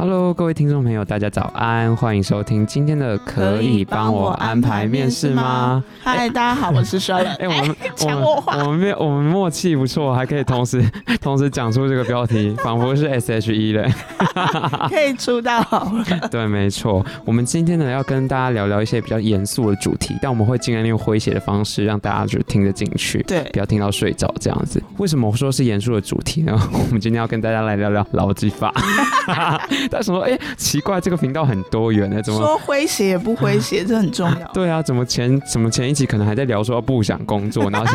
Hello，各位听众朋友，大家早安，欢迎收听今天的可以帮我安排面试吗？嗨，大家好，我是 Sharon。哎，我们我们我们我们默契不错，还可以同时同时讲出这个标题，仿佛是 SHE 的，可以出道好了。对，没错。我们今天呢要跟大家聊聊一些比较严肃的主题，但我们会尽量用诙谐的方式让大家就听得进去，对，不要听到睡着这样子。为什么我说是严肃的主题呢？我们今天要跟大家来聊聊劳基法。但什么？哎、欸，奇怪，这个频道很多元呢，怎么说诙谐也不诙谐？这很重要。对啊，怎么前怎么前一集可能还在聊说不想工作，然后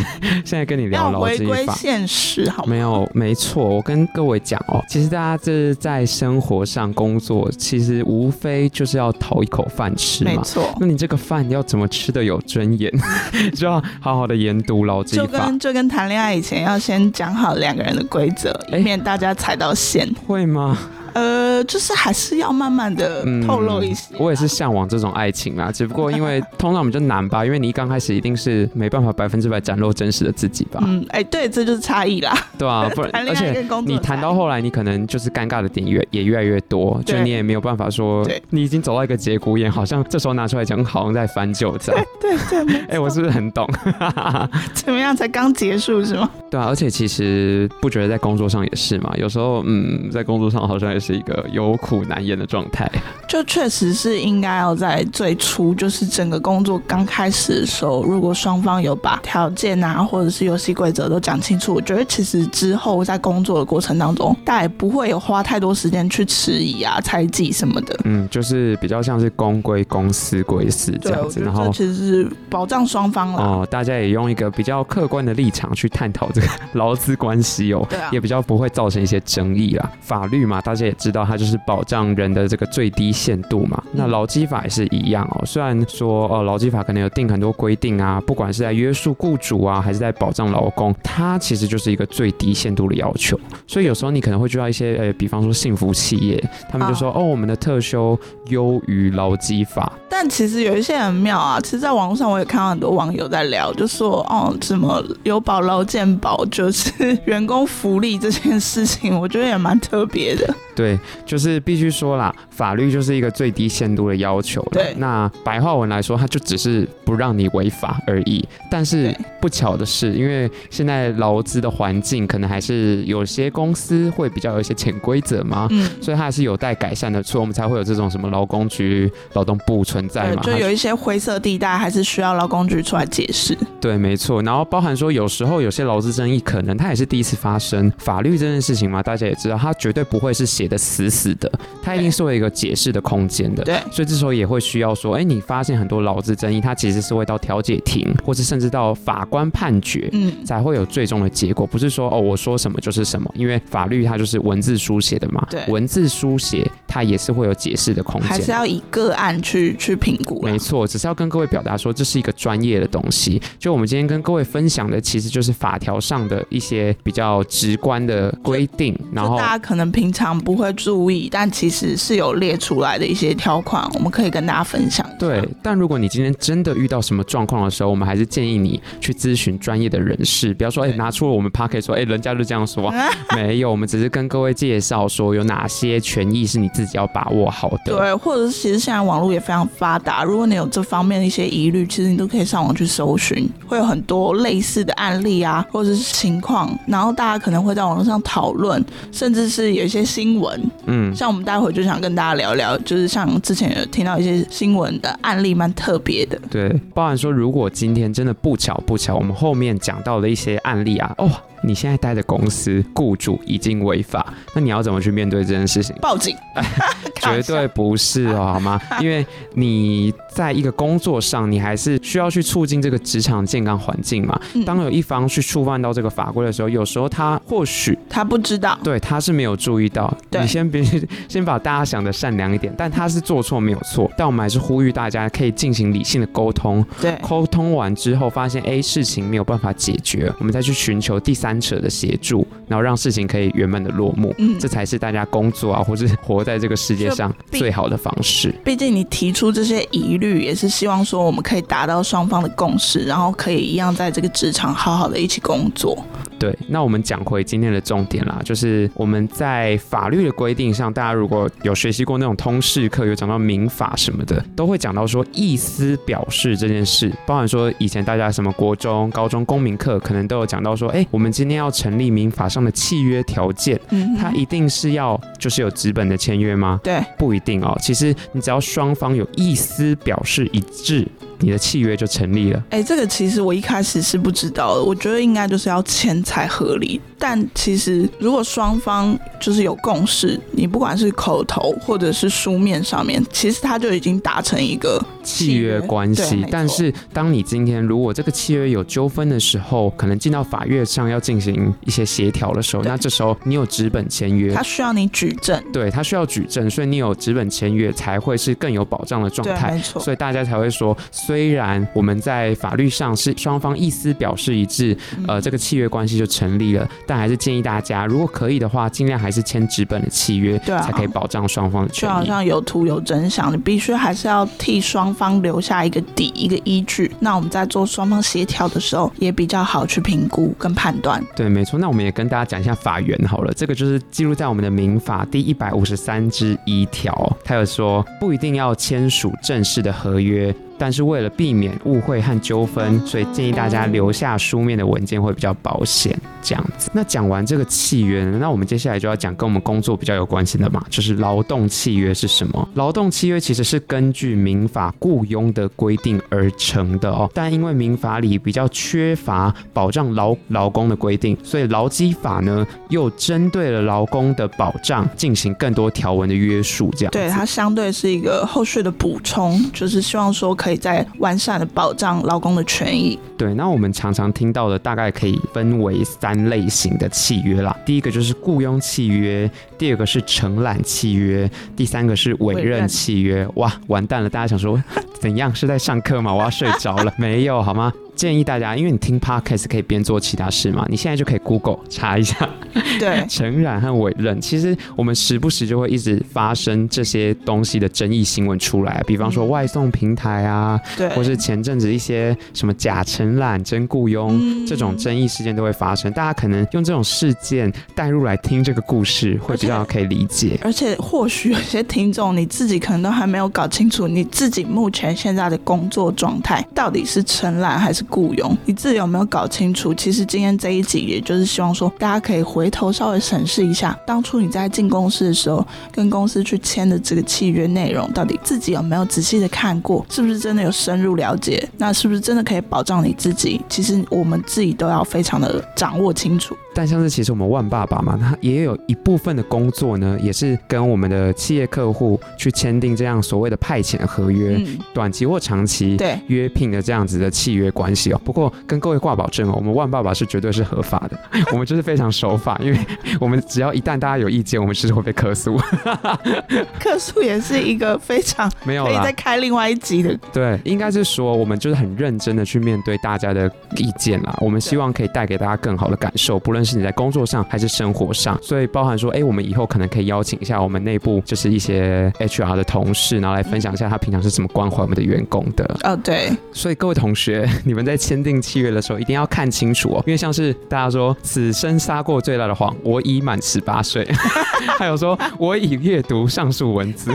现在 跟你聊劳基法。回归现实，好吗？没有，没错。我跟各位讲哦，其实大家这在生活上工作，其实无非就是要讨一口饭吃嘛。没错。那你这个饭要怎么吃的有尊严，就要好好的研读劳基法。就跟就跟谈恋爱以前要先讲好两个人的规则，以免大家踩到线。欸、会吗？呃，就是还是要慢慢的透露一些。我也是向往这种爱情啊，只不过因为 通常我们就难吧，因为你一刚开始一定是没办法百分之百展露真实的自己吧。嗯，哎、欸，对，这就是差异啦。对啊，不然而且你谈到后来，你可能就是尴尬的点越也越来越多，就你也没有办法说，你已经走到一个节骨眼，好像这时候拿出来讲，好像在翻旧账。对 对对，哎、欸，我是不是很懂？怎么样？才刚结束是吗？对啊，而且其实不觉得在工作上也是嘛，有时候嗯，在工作上好像也是。是一个有苦难言的状态，就确实是应该要在最初，就是整个工作刚开始的时候，如果双方有把条件啊，或者是游戏规则都讲清楚，我觉得其实之后在工作的过程当中，大家也不会有花太多时间去迟疑啊、猜忌什么的。嗯，就是比较像是公归公，私归私这样子，然后其实是保障双方了。哦，大家也用一个比较客观的立场去探讨这个 劳资关系哦，对啊，也比较不会造成一些争议啦。法律嘛，大家也。知道它就是保障人的这个最低限度嘛，那劳基法也是一样哦。虽然说呃劳基法可能有定很多规定啊，不管是在约束雇主啊，还是在保障劳工，它其实就是一个最低限度的要求。所以有时候你可能会遇到一些呃，比方说幸福企业，他们就说哦，我们的特休优于劳基法。但其实有一些很妙啊，其实在网络上我也看到很多网友在聊，就说哦，怎么有保劳健保就是 员工福利这件事情，我觉得也蛮特别的。对，就是必须说啦，法律就是一个最低限度的要求。对，那白话文来说，它就只是不让你违法而已。但是不巧的是，因为现在劳资的环境可能还是有些公司会比较有一些潜规则嘛，嗯，所以它还是有待改善的，所以我们才会有这种什么劳工局、劳动部存在嘛。就有一些灰色地带，还是需要劳工局出来解释。对，没错。然后包含说，有时候有些劳资争议，可能它也是第一次发生。法律这件事情嘛，大家也知道，它绝对不会是写。的死死的，它一定是会有一个解释的空间的。对，所以这时候也会需要说，哎、欸，你发现很多劳资争议，它其实是会到调解庭，或是甚至到法官判决，嗯，才会有最终的结果。不是说哦，我说什么就是什么，因为法律它就是文字书写的嘛。对，文字书写它也是会有解释的空间，还是要以个案去去评估。没错，只是要跟各位表达说，这是一个专业的东西。就我们今天跟各位分享的，其实就是法条上的一些比较直观的规定，然后大家可能平常不。不会注意，但其实是有列出来的一些条款，我们可以跟大家分享。对，但如果你今天真的遇到什么状况的时候，我们还是建议你去咨询专业的人士，不要说哎，拿出了我们 Podcast 说哎，人家就这样说，没有，我们只是跟各位介绍说有哪些权益是你自己要把握好的。对，或者是其实现在网络也非常发达，如果你有这方面的一些疑虑，其实你都可以上网去搜寻，会有很多类似的案例啊，或者是情况，然后大家可能会在网络上讨论，甚至是有一些新闻。闻。嗯，像我们待会就想跟大家聊聊，就是像之前有听到一些新闻的案例，蛮特别的。对，包含说如果今天真的不巧不巧，我们后面讲到的一些案例啊，哦。你现在待的公司雇主已经违法，那你要怎么去面对这件事情？报警？绝对不是哦，好吗？因为你在一个工作上，你还是需要去促进这个职场健康环境嘛。当有一方去触犯到这个法规的时候，有时候他或许他不知道，对，他是没有注意到。你先别先把大家想的善良一点，但他是做错没有错，但我们还是呼吁大家可以进行理性的沟通。对，沟通完之后发现 A 事情没有办法解决，我们再去寻求第三。者的协助，然后让事情可以圆满的落幕，嗯，这才是大家工作啊，或是 活在这个世界上最好的方式。毕竟你提出这些疑虑，也是希望说我们可以达到双方的共识，然后可以一样在这个职场好好的一起工作。对，那我们讲回今天的重点啦，就是我们在法律的规定上，大家如果有学习过那种通识课，有讲到民法什么的，都会讲到说意思表示这件事，包含说以前大家什么国中、高中公民课，可能都有讲到说，哎，我们今天要成立民法上的契约条件，嗯，它一定是要就是有纸本的签约吗？对，不一定哦。其实你只要双方有意思表示一致。你的契约就成立了。哎、欸，这个其实我一开始是不知道的，我觉得应该就是要签才合理。但其实如果双方就是有共识，你不管是口头或者是书面上面，其实他就已经达成一个契约关系。但是当你今天如果这个契约有纠纷的时候，可能进到法院上要进行一些协调的时候，那这时候你有纸本签约，他需要你举证。对，他需要举证，所以你有纸本签约才会是更有保障的状态。没错，所以大家才会说。虽然我们在法律上是双方意思表示一致，呃，这个契约关系就成立了，但还是建议大家，如果可以的话，尽量还是签纸本的契约，对啊，才可以保障双方的权益。就好像有图有真相，你必须还是要替双方留下一个底，一个依据。那我们在做双方协调的时候，也比较好去评估跟判断。对，没错。那我们也跟大家讲一下法源好了，这个就是记录在我们的民法第一百五十三之一条，它有说不一定要签署正式的合约。但是为了避免误会和纠纷，所以建议大家留下书面的文件会比较保险。这样子，那讲完这个契约，那我们接下来就要讲跟我们工作比较有关系的嘛，就是劳动契约是什么？劳动契约其实是根据民法雇佣的规定而成的哦。但因为民法里比较缺乏保障劳劳工的规定，所以劳基法呢又针对了劳工的保障进行更多条文的约束。这样，对，它相对是一个后续的补充，就是希望说可以在完善的保障劳工的权益。对，那我们常常听到的大概可以分为三类型的契约啦。第一个就是雇佣契约，第二个是承揽契约，第三个是委任契约。哇，完蛋了！大家想说 怎样？是在上课吗？我要睡着了？没有，好吗？建议大家，因为你听 podcast 可以边做其他事嘛，你现在就可以 Google 查一下。对，承揽和委任，其实我们时不时就会一直发生这些东西的争议新闻出来，比方说外送平台啊，对，或是前阵子一些什么假承揽真雇佣、嗯、这种争议事件都会发生。大家可能用这种事件带入来听这个故事，会比较可以理解。而且，而且或许有些听众你自己可能都还没有搞清楚，你自己目前现在的工作状态到底是承揽还是雇佣，你自己有没有搞清楚？其实今天这一集，也就是希望说，大家可以回头稍微审视一下，当初你在进公司的时候，跟公司去签的这个契约内容，到底自己有没有仔细的看过，是不是真的有深入了解？那是不是真的可以保障你自己？其实我们自己都要非常的掌握清楚。但像是其实我们万爸爸嘛，他也有一部分的工作呢，也是跟我们的企业客户去签订这样所谓的派遣合约，嗯、短期或长期对约聘的这样子的契约关系哦。不过跟各位挂保证哦，我们万爸爸是绝对是合法的，我们就是非常守法，因为 我们只要一旦大家有意见，我们是会被客诉。客诉也是一个非常没有可以再开另外一集的。对，应该是说我们就是很认真的去面对大家的意见啦，我们希望可以带给大家更好的感受，不论。是你在工作上还是生活上，所以包含说，哎、欸，我们以后可能可以邀请一下我们内部就是一些 HR 的同事，然后来分享一下他平常是怎么关怀我们的员工的。哦，对。所以各位同学，你们在签订契约的时候一定要看清楚哦，因为像是大家说，此生杀过最大的谎，我已满十八岁，还有说我已阅读上述文字。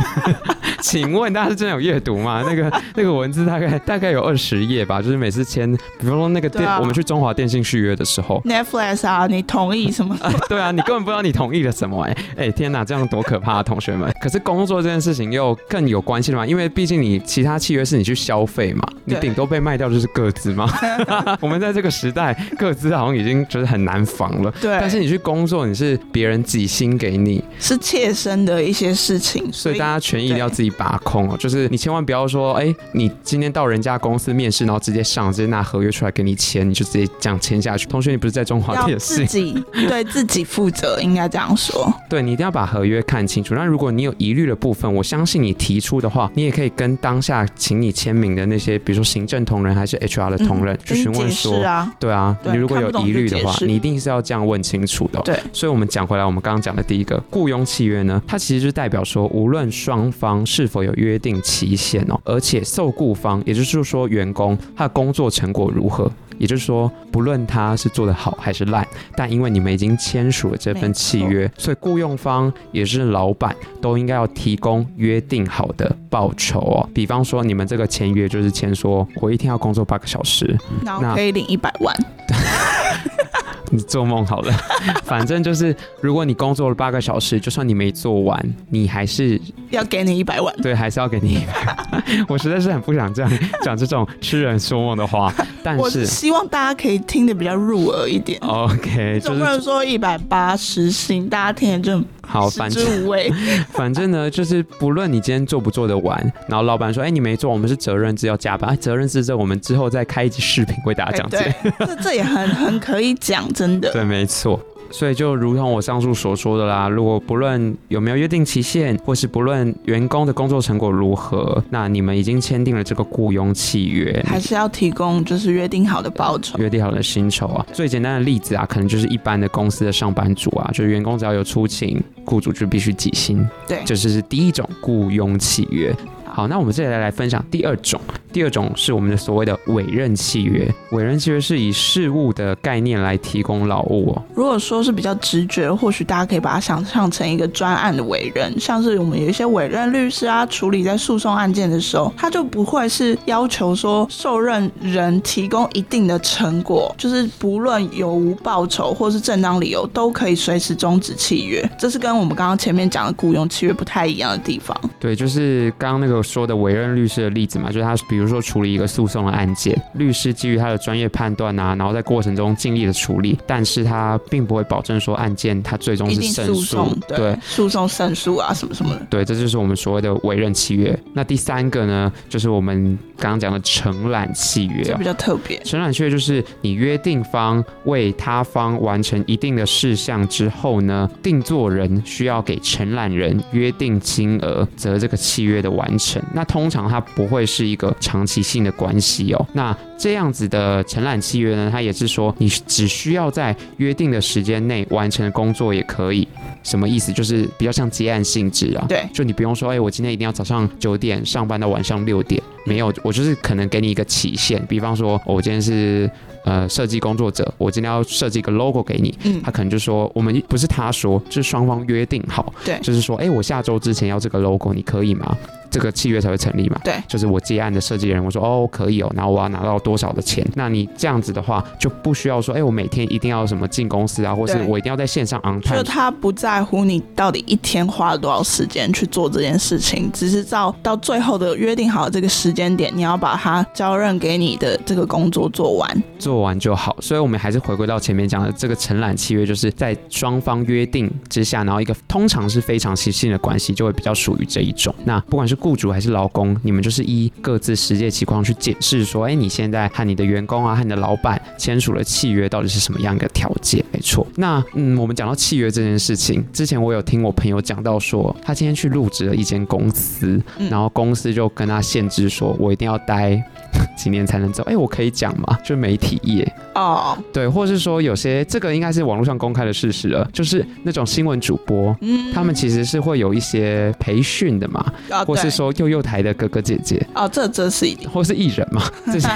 请问大家是真的有阅读吗？那个那个文字大概大概有二十页吧，就是每次签，比方说那个电，啊、我们去中华电信续约的时候，Netflix 啊，你同意什么？啊 对啊，你根本不知道你同意了什么哎、欸、哎、欸、天哪，这样多可怕啊，同学们！可是工作这件事情又更有关系了嘛，因为毕竟你其他契约是你去消费嘛，你顶多被卖掉就是个资嘛。我们在这个时代，个资好像已经觉得很难防了。对，但是你去工作，你是别人挤薪给你，是切身的一些事情，所以大家权益要自己把控哦。就是你千万不要说，哎、欸，你今天到人家公司面试，然后直接上，直接拿合约出来给你签，你就直接这样签下去。同学，你不是在中华电信？自己对自己负责，应该这样说。对，你一定要把合约看清楚。那如果你有疑虑的部分，我相信你提出的话，你也可以跟当下请你签名的那些，比如说行政同仁还是 HR 的同仁，去询问说，啊对啊，对你如果有疑虑的话，你一定是要这样问清楚的、哦。对，所以我们讲回来，我们刚刚讲的第一个雇佣契约呢，它其实就代表说，无论双方是是否有约定期限哦，而且受雇方，也就是说员工他的工作成果如何，也就是说不论他是做得好还是烂，但因为你们已经签署了这份契约，所以雇佣方也是老板都应该要提供约定好的报酬哦。比方说你们这个签约就是签说，我一天要工作八个小时，那可以领一百万。你做梦好了，反正就是，如果你工作了八个小时，就算你没做完，你还是要给你一百万。对，还是要给你一百万。我实在是很不想这样讲这种痴人说梦的话，但是希望大家可以听得比较入耳一点。OK，总不能说一百八十薪，大家听着就。好，反正 反正呢，就是不论你今天做不做得完，然后老板说，哎、欸，你没做，我们是责任制要加班，啊、责任制这我们之后再开一集视频为大家讲解。这这也很很可以讲，真的。对，没错。所以就如同我上述所说的啦，如果不论有没有约定期限，或是不论员工的工作成果如何，那你们已经签订了这个雇佣契约，还是要提供就是约定好的报酬，约定好的薪酬啊。最简单的例子啊，可能就是一般的公司的上班族啊，就是员工只要有出勤，雇主就必须给薪。对，这就是第一种雇佣契约。好，那我们接下来来分享第二种。第二种是我们的所谓的委任契约。委任契约是以事物的概念来提供劳务哦。如果说是比较直觉，或许大家可以把它想象成一个专案的委任，像是我们有一些委任律师啊，处理在诉讼案件的时候，他就不会是要求说受任人提供一定的成果，就是不论有无报酬或是正当理由，都可以随时终止契约。这是跟我们刚刚前面讲的雇佣契约不太一样的地方。对，就是刚刚那个说的委任律师的例子嘛，就是他比如说处理一个诉讼的案件，律师基于他的专业判断啊，然后在过程中尽力的处理，但是他并不会保证说案件他最终是胜诉，对，诉讼胜诉啊什么什么的，对，这就是我们所谓的委任契约。那第三个呢，就是我们刚刚讲的承揽契约，这比较特别。承揽契约就是你约定方为他方完成一定的事项之后呢，定做人需要给承揽人约定金额，则这个契约的完成。那通常它不会是一个长期性的关系哦。那这样子的承揽契约呢，它也是说你只需要在约定的时间内完成工作也可以。什么意思？就是比较像接案性质啊。对，就你不用说，哎，我今天一定要早上九点上班到晚上六点，没有，我就是可能给你一个期限。比方说，我今天是呃设计工作者，我今天要设计一个 logo 给你，嗯，他可能就说，我们不是他说，就是双方约定好，对，就是说，哎，我下周之前要这个 logo，你可以吗？这个契约才会成立嘛？对，就是我接案的设计人，我说哦可以哦，然后我要拿到多少的钱？那你这样子的话，就不需要说，哎，我每天一定要什么进公司啊，或是我一定要在线上 on time。就他不在乎你到底一天花了多少时间去做这件事情，只是到到最后的约定好的这个时间点，你要把它交任给你的这个工作做完，做完就好。所以我们还是回归到前面讲的这个承揽契约，就是在双方约定之下，然后一个通常是非常习性的关系，就会比较属于这一种。那不管是雇主还是劳工。你们就是依各自实际情况去解释，说，哎，你现在和你的员工啊，和你的老板签署了契约，到底是什么样一个条件？没错。那，嗯，我们讲到契约这件事情，之前我有听我朋友讲到说，他今天去入职了一间公司，然后公司就跟他限制说，我一定要待。几年才能走？哎，我可以讲吗？就媒体业哦，对，或者是说有些这个应该是网络上公开的事实了，就是那种新闻主播，嗯，他们其实是会有一些培训的嘛，哦、或是说幼幼台的哥哥姐姐哦，这这是一定，或是艺人嘛，这 些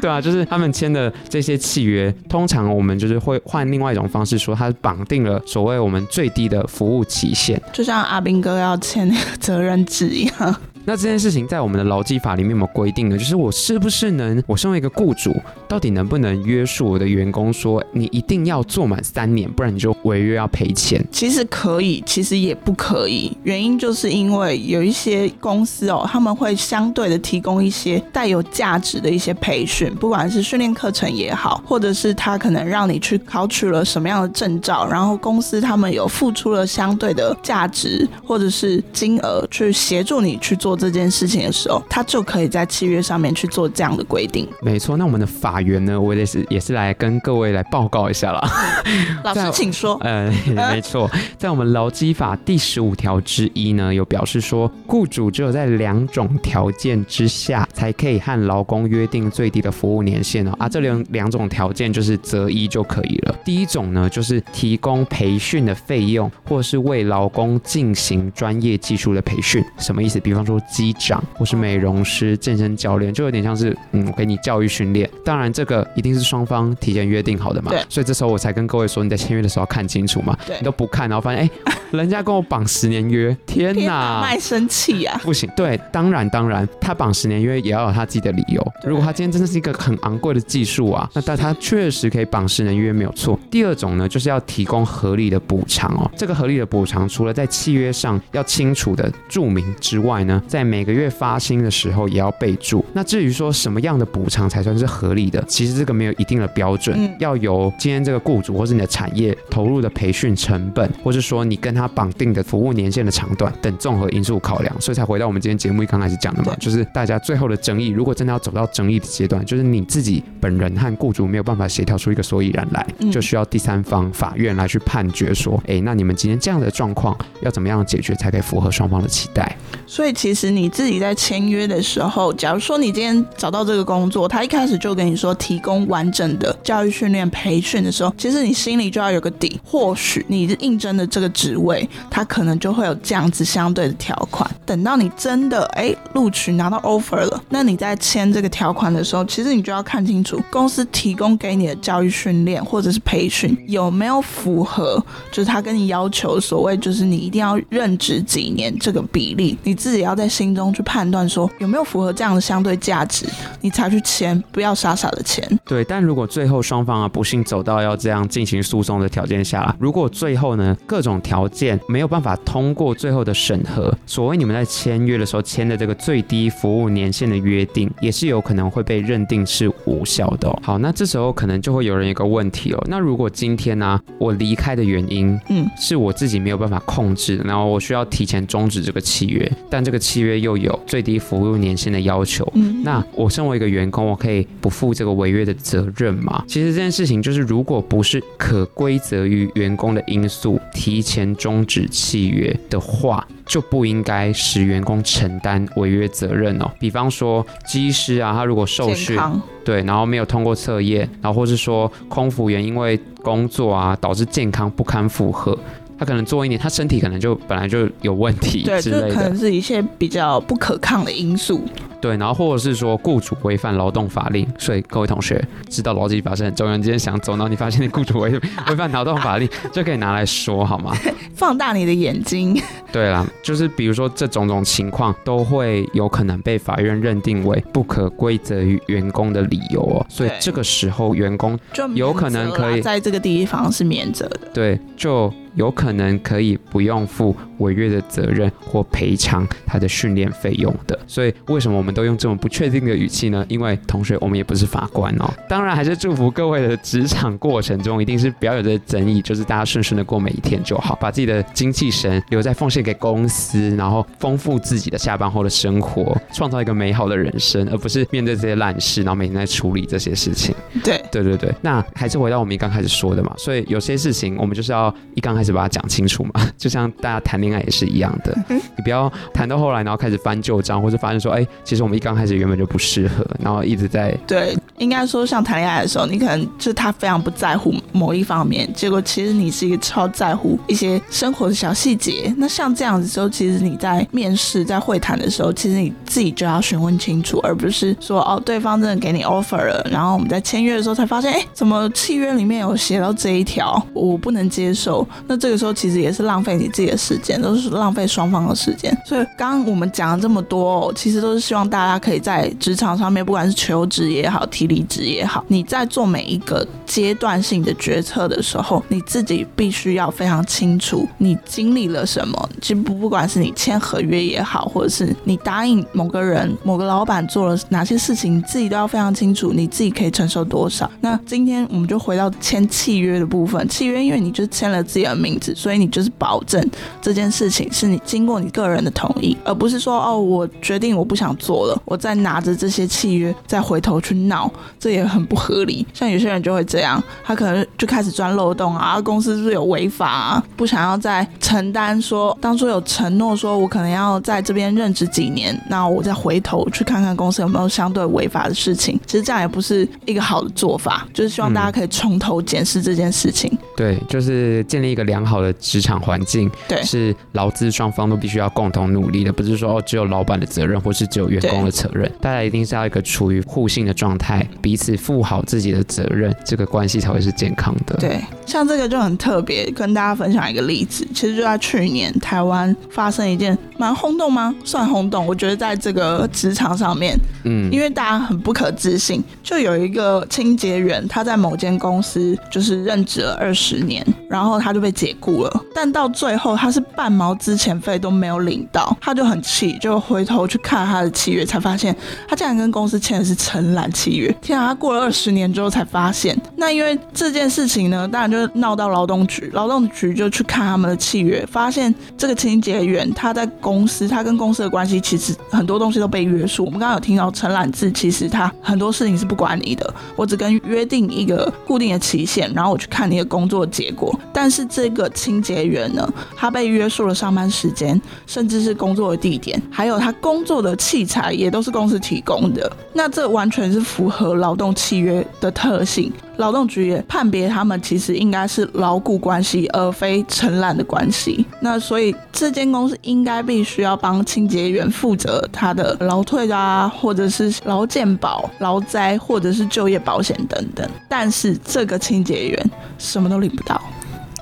对啊，就是他们签的这些契约，通常我们就是会换另外一种方式说，他绑定了所谓我们最低的服务期限，就像阿兵哥要签那个责任制一样。那这件事情在我们的劳基法里面有没有规定呢？就是我是不是能，我身为一个雇主，到底能不能约束我的员工说，你一定要做满三年，不然你就违约要赔钱？其实可以，其实也不可以。原因就是因为有一些公司哦，他们会相对的提供一些带有价值的一些培训，不管是训练课程也好，或者是他可能让你去考取了什么样的证照，然后公司他们有付出了相对的价值或者是金额去协助你去做。做这件事情的时候，他就可以在契约上面去做这样的规定。没错，那我们的法源呢？我也是也是来跟各位来报告一下啦。老师，请说。呃，没错，在我们劳基法第十五条之一呢，有表示说，雇主只有在两种条件之下，才可以和劳工约定最低的服务年限哦。啊，这两两种条件就是择一就可以了。第一种呢，就是提供培训的费用，或是为劳工进行专业技术的培训。什么意思？比方说。机长或是美容师、健身教练，就有点像是嗯，我给你教育训练。当然，这个一定是双方提前约定好的嘛。对。所以这时候我才跟各位说，你在签约的时候要看清楚嘛。对。你都不看，然后发现哎，人家跟我绑十年约，天哪！卖身契啊！不行。对，当然当然，他绑十年约也要有他自己的理由。如果他今天真的是一个很昂贵的技术啊，那但他确实可以绑十年约没有错。第二种呢，就是要提供合理的补偿哦。这个合理的补偿，除了在契约上要清楚的注明之外呢，在每个月发薪的时候也要备注。那至于说什么样的补偿才算是合理的，其实这个没有一定的标准，嗯、要由今天这个雇主或是你的产业投入的培训成本，或是说你跟他绑定的服务年限的长短等综合因素考量，所以才回到我们今天节目一刚开始讲的嘛，就是大家最后的争议，如果真的要走到争议的阶段，就是你自己本人和雇主没有办法协调出一个所以然来，就需要第三方法院来去判决说，哎，那你们今天这样的状况要怎么样解决才可以符合双方的期待？所以其实你自己在签约的时候，假如说你今天找到这个工作，他一开始就跟你说提供完整的教育训练培训的时候，其实你心里就要有个底，或许你应征的这个职位，他可能就会有这样子相对的条款。等到你真的哎录取拿到 offer 了，那你在签这个条款的时候，其实你就要看清楚公司提供给你的教育训练或者是培训有没有符合，就是他跟你要求所谓就是你一定要任职几年这个比例，你自己要在心中去判断说有没有符合这样的相对价值，你才去签，不要傻傻的签。对，但如果最后双方啊不幸走到要这样进行诉讼的条件下，如果最后呢各种条件没有办法通过最后的审核，所谓你们在签约的时候签的这个最低服务年限的约定，也是有可能会被认定是无效的哦。好，那这时候可能就会有人有一个问题哦。那如果今天呢、啊，我离开的原因，嗯，是我自己没有办法控制，然后我需要提前终止这个契约，但这个契约又有最低服务年限的要求，嗯，那我身为一个员工，我可以不负这个违约的责任吗？其实这件事情就是，如果不是可归责于员工的因素，提前终止契约的话。就不应该使员工承担违约责任哦。比方说，机师啊，他如果受训，对，然后没有通过测验，然后或是说空服员因为工作啊导致健康不堪负荷，他可能做一年，他身体可能就本来就有问题之类的，对，这可能是一些比较不可抗的因素。对，然后或者是说雇主违反劳动法令，所以各位同学知道劳基法是很重要。你今天想走，然后你发现你雇主违违反劳动法令，就可以拿来说好吗？放大你的眼睛。对啦，就是比如说这种种情况都会有可能被法院认定为不可归责于员工的理由哦。所以这个时候员工就有可能可以在这个地方是免责的。对，就有可能可以不用负违约的责任或赔偿他的训练费用的。所以为什么我们？都用这种不确定的语气呢？因为同学，我们也不是法官哦。当然，还是祝福各位的职场过程中，一定是不要有这争议，就是大家顺顺的过每一天就好，把自己的精气神留在奉献给公司，然后丰富自己的下班后的生活，创造一个美好的人生，而不是面对这些烂事，然后每天在处理这些事情。对，对对对。那还是回到我们一刚开始说的嘛，所以有些事情我们就是要一刚开始把它讲清楚嘛，就像大家谈恋爱也是一样的，你不要谈到后来，然后开始翻旧账，或是发现说，哎，其实。我们一刚开始原本就不适合，然后一直在对，应该说像谈恋爱的时候，你可能就是他非常不在乎某一方面，结果其实你是一个超在乎一些生活的小细节。那像这样子的时候，其实你在面试、在会谈的时候，其实你自己就要询问清楚，而不是说哦，对方真的给你 offer 了，然后我们在签约的时候才发现，哎，怎么契约里面有写到这一条，我不能接受。那这个时候其实也是浪费你自己的时间，都是浪费双方的时间。所以刚刚我们讲了这么多，其实都是希望。大家可以在职场上面，不管是求职也好，提离职也好，你在做每一个阶段性的决策的时候，你自己必须要非常清楚你经历了什么。其实不不管是你签合约也好，或者是你答应某个人、某个老板做了哪些事情，你自己都要非常清楚，你自己可以承受多少。那今天我们就回到签契约的部分，契约因为你就签了自己的名字，所以你就是保证这件事情是你经过你个人的同意，而不是说哦，我决定我不想做了。我再拿着这些契约再回头去闹，这也很不合理。像有些人就会这样，他可能就开始钻漏洞啊，公司是不是有违法啊？不想要再承担说当初有承诺说我可能要在这边任职几年，那我再回头去看看公司有没有相对违法的事情。其实这样也不是一个好的做法，就是希望大家可以从头检视这件事情。对，就是建立一个良好的职场环境，对，是劳资双方都必须要共同努力的，不是说哦只有老板的责任，或是只有员工的责任，大家一定是要一个处于互信的状态，彼此负好自己的责任，这个关系才会是健康的。对，像这个就很特别，跟大家分享一个例子，其实就在去年台湾发生一件蛮轰动吗？算轰动，我觉得在这个职场上面，嗯，因为大家很不可置信，就有一个清洁员，他在某间公司就是任职了二十年，然后他就被解雇了，但到最后他是半毛资遣费都没有领到，他就很气，就回头去看他的契约，才发现他竟然跟公司签的是承揽契约。天啊，他过了二十年之后才发现，那因为这件事情呢，当然就闹到劳动局，劳动局就去看他们的契约，发现这个清洁员他在公司，他跟公司的关系其实很多东西都被约束。我们刚刚有听到承揽制，其实他很多事情是不管你的，我只跟约定一个固定的期限，然后我去看你的工作结果。但是这个清洁员呢，他被约束了上班时间，甚至是工作的地点，还有他工作的器材也都是公司提供的。那这完全是符合劳动契约的特性。劳动局也判别他们其实应该是劳雇关系，而非承揽的关系。那所以这间公司应该必须要帮清洁员负责他的劳退啊，或者是劳健保、劳灾，或者是就业保险等等。但是这个清洁员什么都领不到。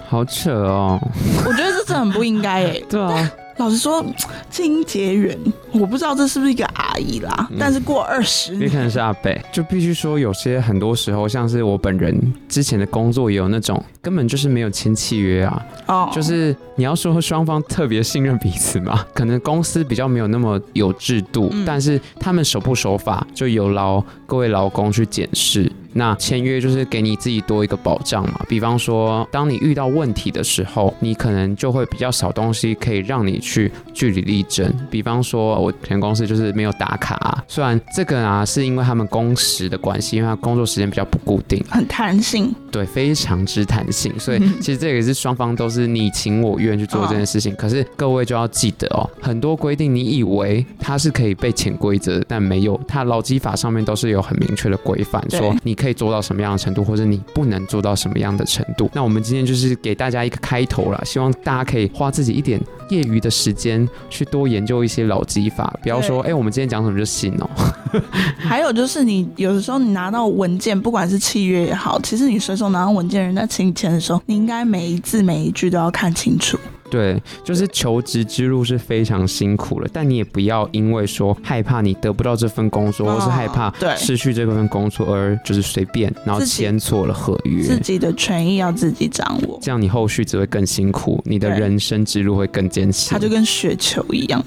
好扯哦！我觉得这真的很不应该哎。对啊。老实说，清洁员，我不知道这是不是一个阿姨啦，嗯、但是过二十年，也可能是阿伯，就必须说有些很多时候，像是我本人之前的工作也有那种根本就是没有签契约啊，哦，就是你要说双方特别信任彼此嘛，可能公司比较没有那么有制度，嗯、但是他们守不守法，就有劳各位劳工去检视。那签约就是给你自己多一个保障嘛，比方说，当你遇到问题的时候，你可能就会比较少东西可以让你去据理力争。比方说，我全公司就是没有打卡啊，虽然这个啊是因为他们工时的关系，因为他工作时间比较不固定，很弹性，对，非常之弹性，所以其实这个也是双方都是你情我愿去做这件事情。可是各位就要记得哦，很多规定你以为它是可以被潜规则，但没有，它劳基法上面都是有很明确的规范，说你。可以做到什么样的程度，或者你不能做到什么样的程度？那我们今天就是给大家一个开头了，希望大家可以花自己一点业余的时间去多研究一些劳基法，不要说哎、欸，我们今天讲什么就信哦。还有就是，你有的时候你拿到文件，不管是契约也好，其实你随手拿到文件，人家请你签的时候，你应该每一字每一句都要看清楚。对，就是求职之路是非常辛苦的，但你也不要因为说害怕你得不到这份工作，哦、或是害怕失去这份工作而就是随便，然后签错了合约。自己的权益要自己掌握，这样你后续只会更辛苦，你的人生之路会更艰辛。它就跟雪球一样，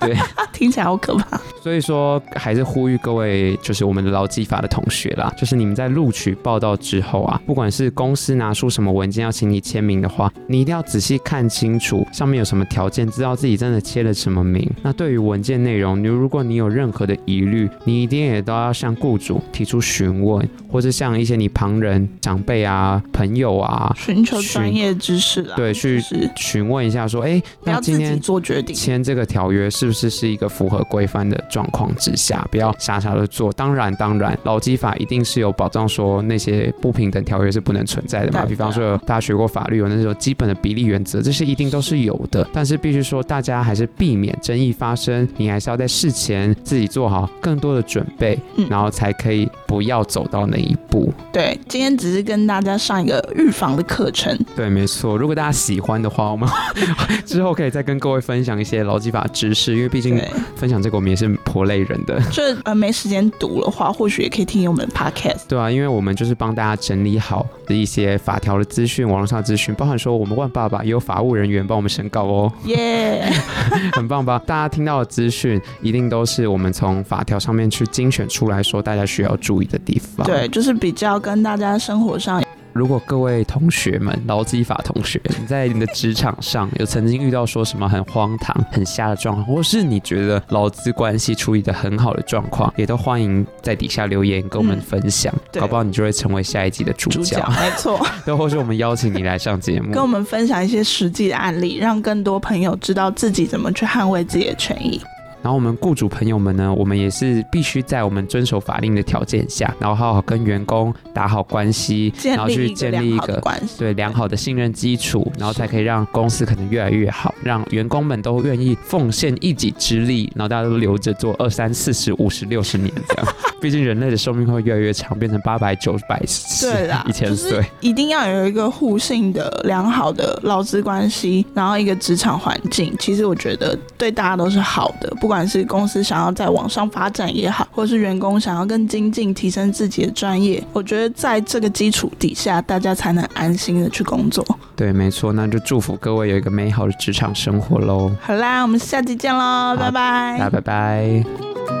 对，听起来好可怕。所以说，还是呼吁各位，就是我们的劳基法的同学啦，就是你们在录取报道之后啊，不管是公司拿出什么文件要请你签名的话，你一定要仔细看清楚上面有什么条件，知道自己真的签了什么名。那对于文件内容，你如果你有任何的疑虑，你一定也都要向雇主提出询问，或者向一些你旁人、长辈啊、朋友啊寻求专业知识啊，对，去询问一下说，哎，那今天做决定签这个条约是不是是一个符合规范的？状况之下，不要傻傻的做。当然，当然，劳基法一定是有保障，说那些不平等条约是不能存在的嘛。比方说，大家学过法律，有那种基本的比例原则，这些一定都是有的。但是，必须说，大家还是避免争议发生。你还是要在事前自己做好更多的准备，嗯、然后才可以不要走到那一步。对，今天只是跟大家上一个预防的课程。对，没错。如果大家喜欢的话，我们 之后可以再跟各位分享一些劳基法知识，因为毕竟分享这个我们也是。颇累人的，就呃没时间读的话，或许也可以听我们的 podcast。对啊，因为我们就是帮大家整理好的一些法条的资讯，网络上资讯，包含说我们万爸爸也有法务人员帮我们审稿哦。耶 Yeah，很棒吧？大家听到的资讯一定都是我们从法条上面去精选出来说大家需要注意的地方。对，就是比较跟大家生活上如果各位同学们，劳基法同学，你在你的职场上有曾经遇到说什么很荒唐、很瞎的状况，或是你觉得劳资关系处理的很好的状况，也都欢迎在底下留言跟我们分享，嗯、搞不好你就会成为下一集的主角。主角没错，又或是我们邀请你来上节目，跟我们分享一些实际的案例，让更多朋友知道自己怎么去捍卫自己的权益。然后我们雇主朋友们呢，我们也是必须在我们遵守法令的条件下，然后好好跟员工打好关系，然后去建立一个关系，对良好的信任基础，然后才可以让公司可能越来越好，让员工们都愿意奉献一己之力，然后大家都留着做二三四十五十六十年这样。毕竟人类的寿命会越来越长，变成八百九百对啦，一千岁，一定要有一个互信的良好的劳资关系，然后一个职场环境，其实我觉得对大家都是好的，不管是公司想要在网上发展也好，或是员工想要更精进、提升自己的专业，我觉得在这个基础底下，大家才能安心的去工作。对，没错，那就祝福各位有一个美好的职场生活喽。好啦，我们下期见喽，拜拜，那拜拜。